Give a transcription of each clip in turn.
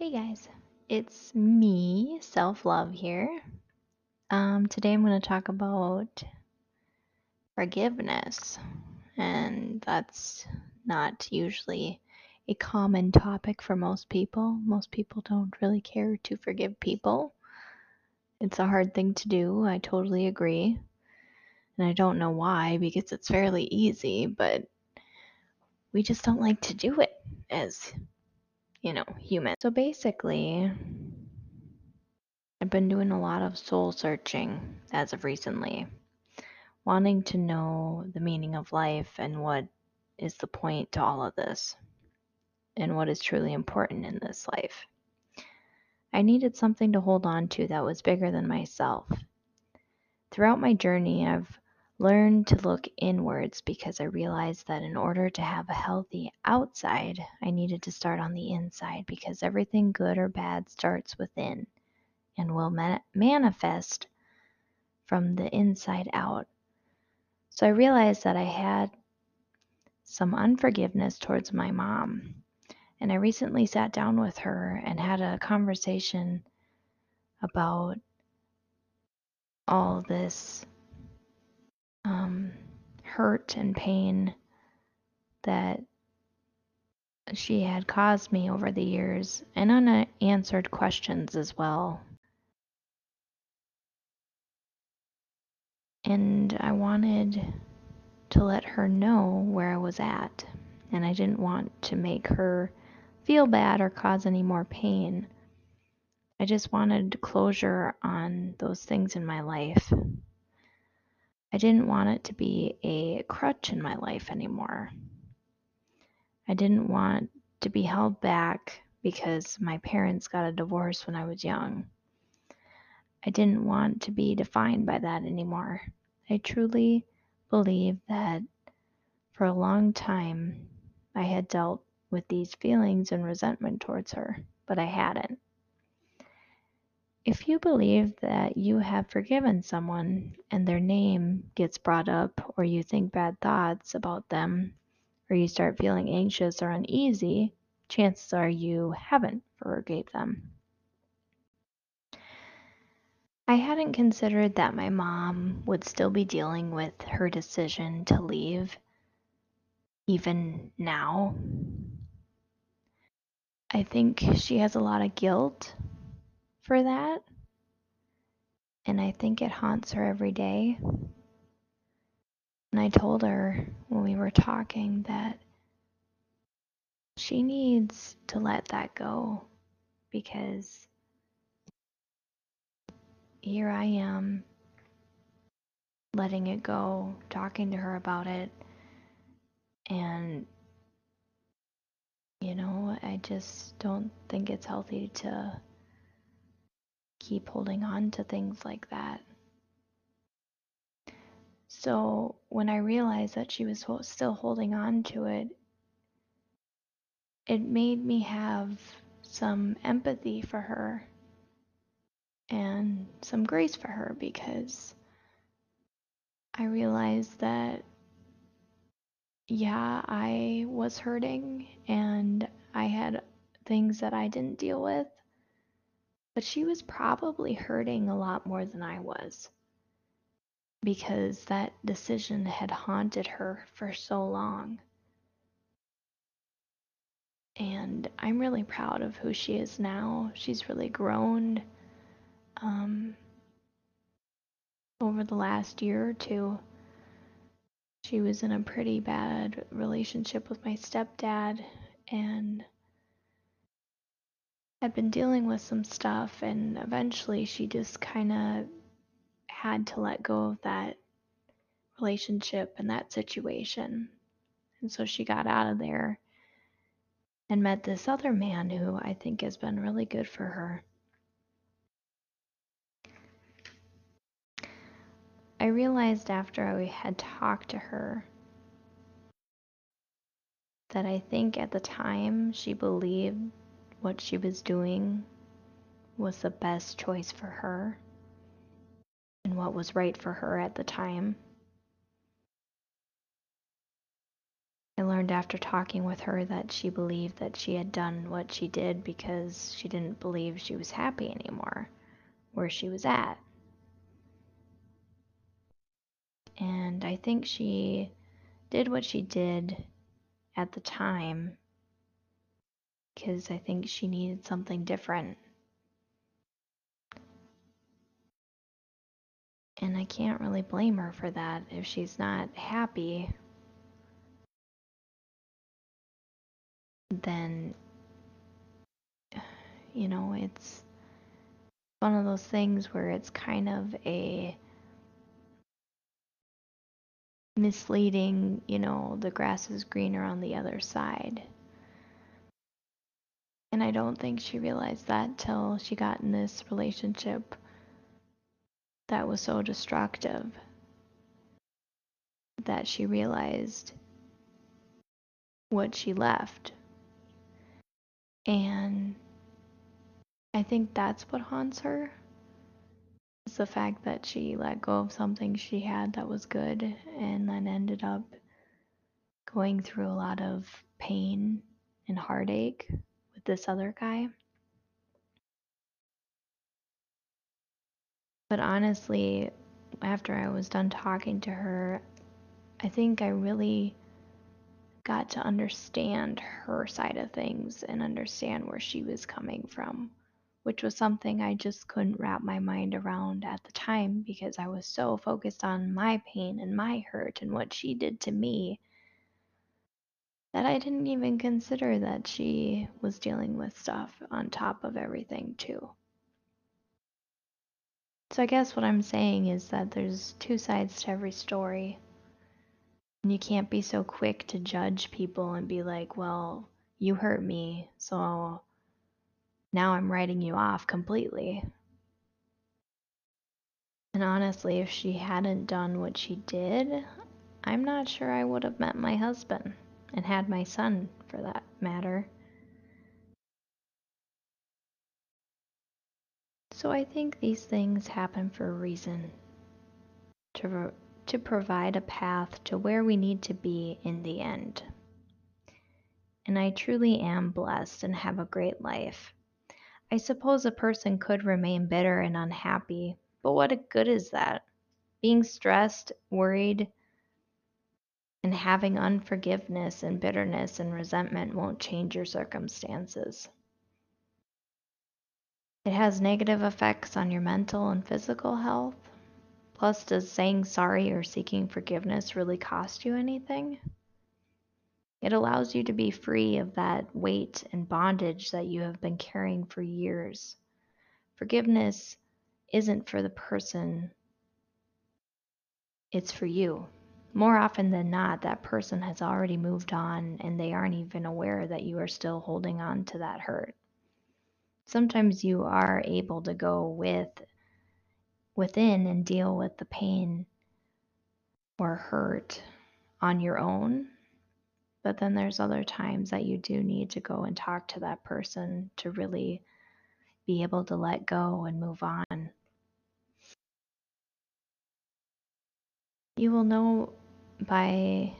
Hey guys, it's me, Self Love here. Um, today I'm going to talk about forgiveness, and that's not usually a common topic for most people. Most people don't really care to forgive people. It's a hard thing to do, I totally agree. And I don't know why, because it's fairly easy, but we just don't like to do it as, you know, human. So basically, I've been doing a lot of soul searching as of recently, wanting to know the meaning of life and what is the point to all of this, and what is truly important in this life. I needed something to hold on to that was bigger than myself. Throughout my journey, I've learned to look inwards because I realized that in order to have a healthy outside, I needed to start on the inside because everything good or bad starts within and will ma- manifest from the inside out. So I realized that I had some unforgiveness towards my mom. And I recently sat down with her and had a conversation about all this um, hurt and pain that she had caused me over the years and unanswered questions as well. And I wanted to let her know where I was at. And I didn't want to make her feel bad or cause any more pain. I just wanted closure on those things in my life. I didn't want it to be a crutch in my life anymore. I didn't want to be held back because my parents got a divorce when I was young. I didn't want to be defined by that anymore. I truly believe that for a long time I had dealt with these feelings and resentment towards her, but I hadn't. If you believe that you have forgiven someone and their name gets brought up, or you think bad thoughts about them, or you start feeling anxious or uneasy, chances are you haven't forgave them. I hadn't considered that my mom would still be dealing with her decision to leave even now. I think she has a lot of guilt for that. And I think it haunts her every day. And I told her when we were talking that she needs to let that go because here I am letting it go, talking to her about it. And, you know, I just don't think it's healthy to keep holding on to things like that. So when I realized that she was still holding on to it, it made me have some empathy for her and some grace for her because I realized that, yeah, I was hurting and I had things that I didn't deal with, but she was probably hurting a lot more than I was because that decision had haunted her for so long. And I'm really proud of who she is now. She's really grown um, over the last year or two. She was in a pretty bad relationship with my stepdad and had been dealing with some stuff, and eventually she just kind of had to let go of that relationship and that situation. And so she got out of there and met this other man who I think has been really good for her. I realized after I had talked to her that I think at the time she believed what she was doing was the best choice for her and what was right for her at the time. I learned after talking with her that she believed that she had done what she did because she didn't believe she was happy anymore where she was at. And I think she did what she did at the time because I think she needed something different. And I can't really blame her for that if she's not happy. Then, you know, it's one of those things where it's kind of a misleading, you know, the grass is greener on the other side. And I don't think she realized that till she got in this relationship that was so destructive that she realized what she left. And I think that's what haunts her. Is the fact that she let go of something she had that was good and then ended up going through a lot of pain and heartache this other guy. But honestly, after I was done talking to her, I think I really got to understand her side of things and understand where she was coming from, which was something I just couldn't wrap my mind around at the time because I was so focused on my pain and my hurt and what she did to me that I didn't even consider that she was dealing with stuff on top of everything, too. So I guess what I'm saying is that there's two sides to every story. And you can't be so quick to judge people and be like, well, you hurt me, so now I'm writing you off completely. And honestly, if she hadn't done what she did, I'm not sure I would have met my husband and had my son for that matter. So I think these things happen for a reason to, to provide a path to where we need to be in the end. And I truly am blessed and have a great life. I suppose a person could remain bitter and unhappy, but what good is that? Being stressed, worried, and having unforgiveness and bitterness and resentment won't change your circumstances. It has negative effects on your mental and physical health. Plus, does saying sorry or seeking forgiveness really cost you anything? It allows you to be free of that weight and bondage that you have been carrying for years. Forgiveness isn't for the person, it's for you. More often than not, that person has already moved on and they aren't even aware that you are still holding on to that hurt sometimes you are able to go with within and deal with the pain or hurt on your own. But then there's other times that you do need to go and talk to that person to really be able to let go and move on. You will know by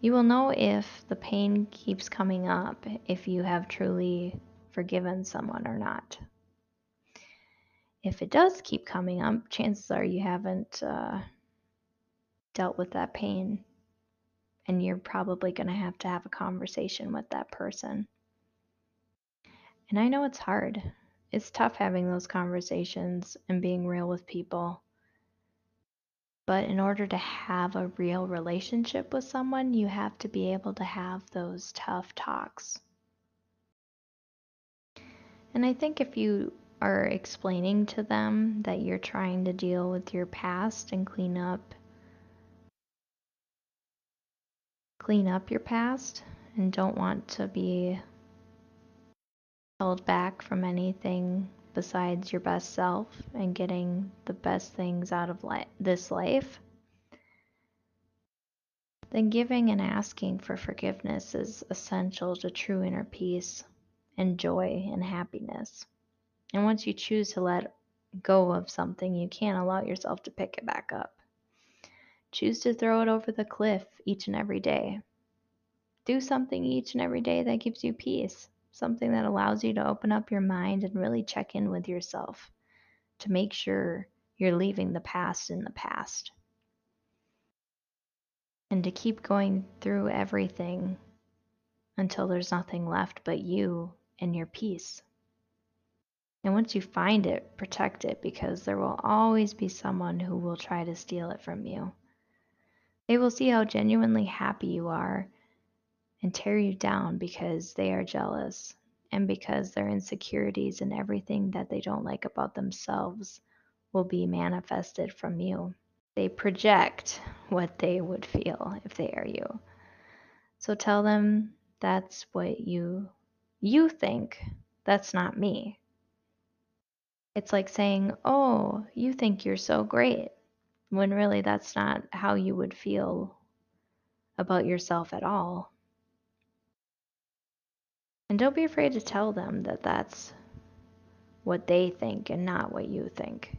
you will know if the pain keeps coming up if you have truly forgiven someone or not. If it does keep coming up, chances are you haven't uh, dealt with that pain, and you're probably going to have to have a conversation with that person. And I know it's hard. It's tough having those conversations and being real with people. But in order to have a real relationship with someone, you have to be able to have those tough talks. And I think if you are explaining to them that you're trying to deal with your past and clean up clean up your past and don't want to be held back from anything besides your best self and getting the best things out of li- this life, then giving and asking for forgiveness is essential to true inner peace and joy and happiness. And once you choose to let go of something, you can't allow yourself to pick it back up. Choose to throw it over the cliff each and every day. do something each and every day that gives you peace, something that allows you to open up your mind and really check in with yourself to make sure you're leaving the past in the past. And to keep going through everything until there's nothing left but you and your peace. And once you find it, protect it because there will always be someone who will try to steal it from you. They will see how genuinely happy you are and tear you down because they are jealous and because their insecurities and everything that they don't like about themselves will be manifested from you. They project what they would feel if they are you. So tell them that's what you you think. That's not me. It's like saying, "Oh, you think you're so great." When really that's not how you would feel about yourself at all. And don't be afraid to tell them that that's what they think and not what you think.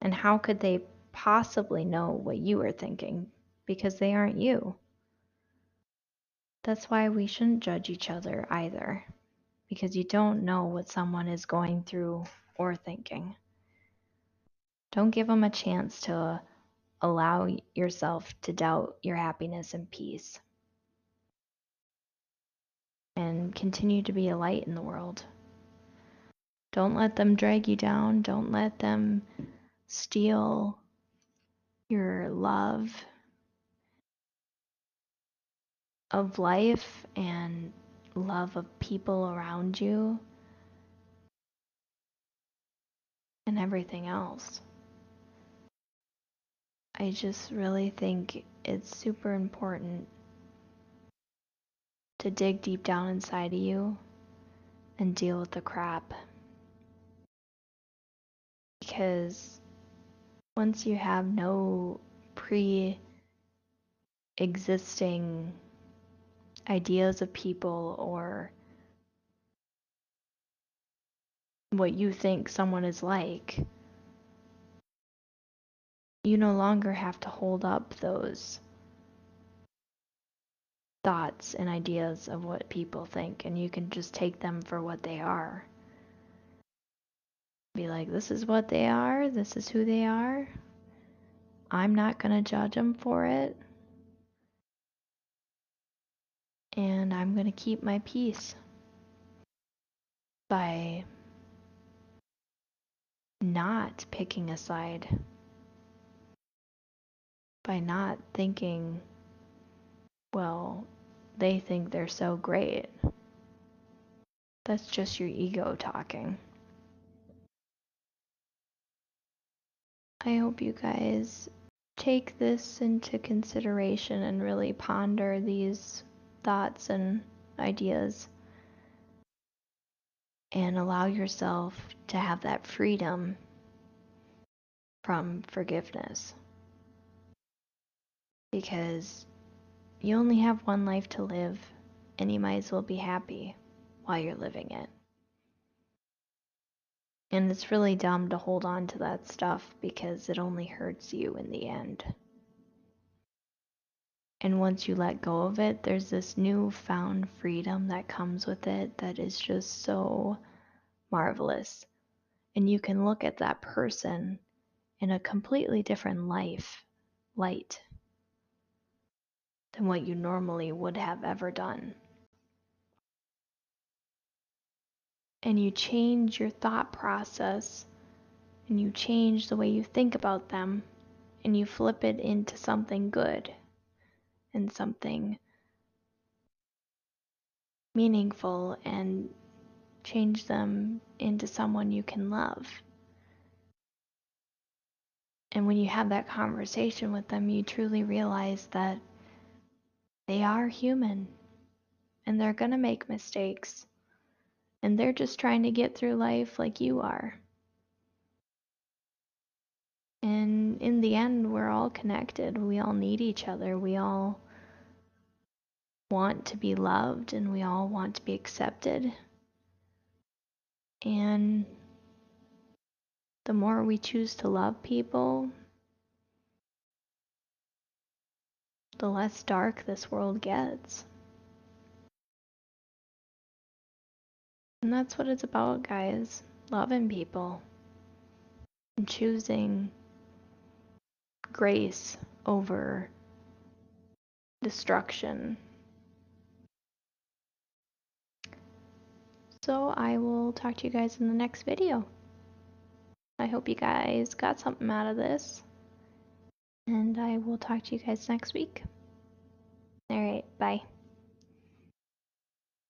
And how could they possibly know what you are thinking? Because they aren't you. That's why we shouldn't judge each other either, because you don't know what someone is going through or thinking. Don't give them a chance to allow yourself to doubt your happiness and peace and continue to be a light in the world. Don't let them drag you down. Don't let them steal your love of life and love of people around you and everything else. I just really think it's super important to dig deep down inside of you and deal with the crap. Because once you have no pre existing ideas of people or what you think someone is like, you no longer have to hold up those thoughts and ideas of what people think, and you can just take them for what they are. Be like, this is what they are, this is who they are. I'm not going to judge them for it. And I'm going to keep my peace by not picking a side, by not thinking well, they think they're so great. That's just your ego talking. I hope you guys take this into consideration and really ponder these thoughts and ideas and allow yourself to have that freedom from forgiveness. Because you only have one life to live, and you might as well be happy while you're living it. And it's really dumb to hold on to that stuff because it only hurts you in the end. And once you let go of it, there's this newfound freedom that comes with it that is just so marvelous. And you can look at that person in a completely different life, light than what you normally would have ever done. And you change your thought process and you change the way you think about them and you flip it into something good and something meaningful and change them into someone you can love. And when you have that conversation with them, you truly realize that they are human and they're going to make mistakes. And they're just trying to get through life like you are. And in the end, we're all connected. We all need each other. We all want to be loved and we all want to be accepted. And the more we choose to love people, the less dark this world gets. And that's what it's about, guys. Loving people and choosing grace over destruction. So I will talk to you guys in the next video. I hope you guys got something out of this. And I will talk to you guys next week. Alright, bye.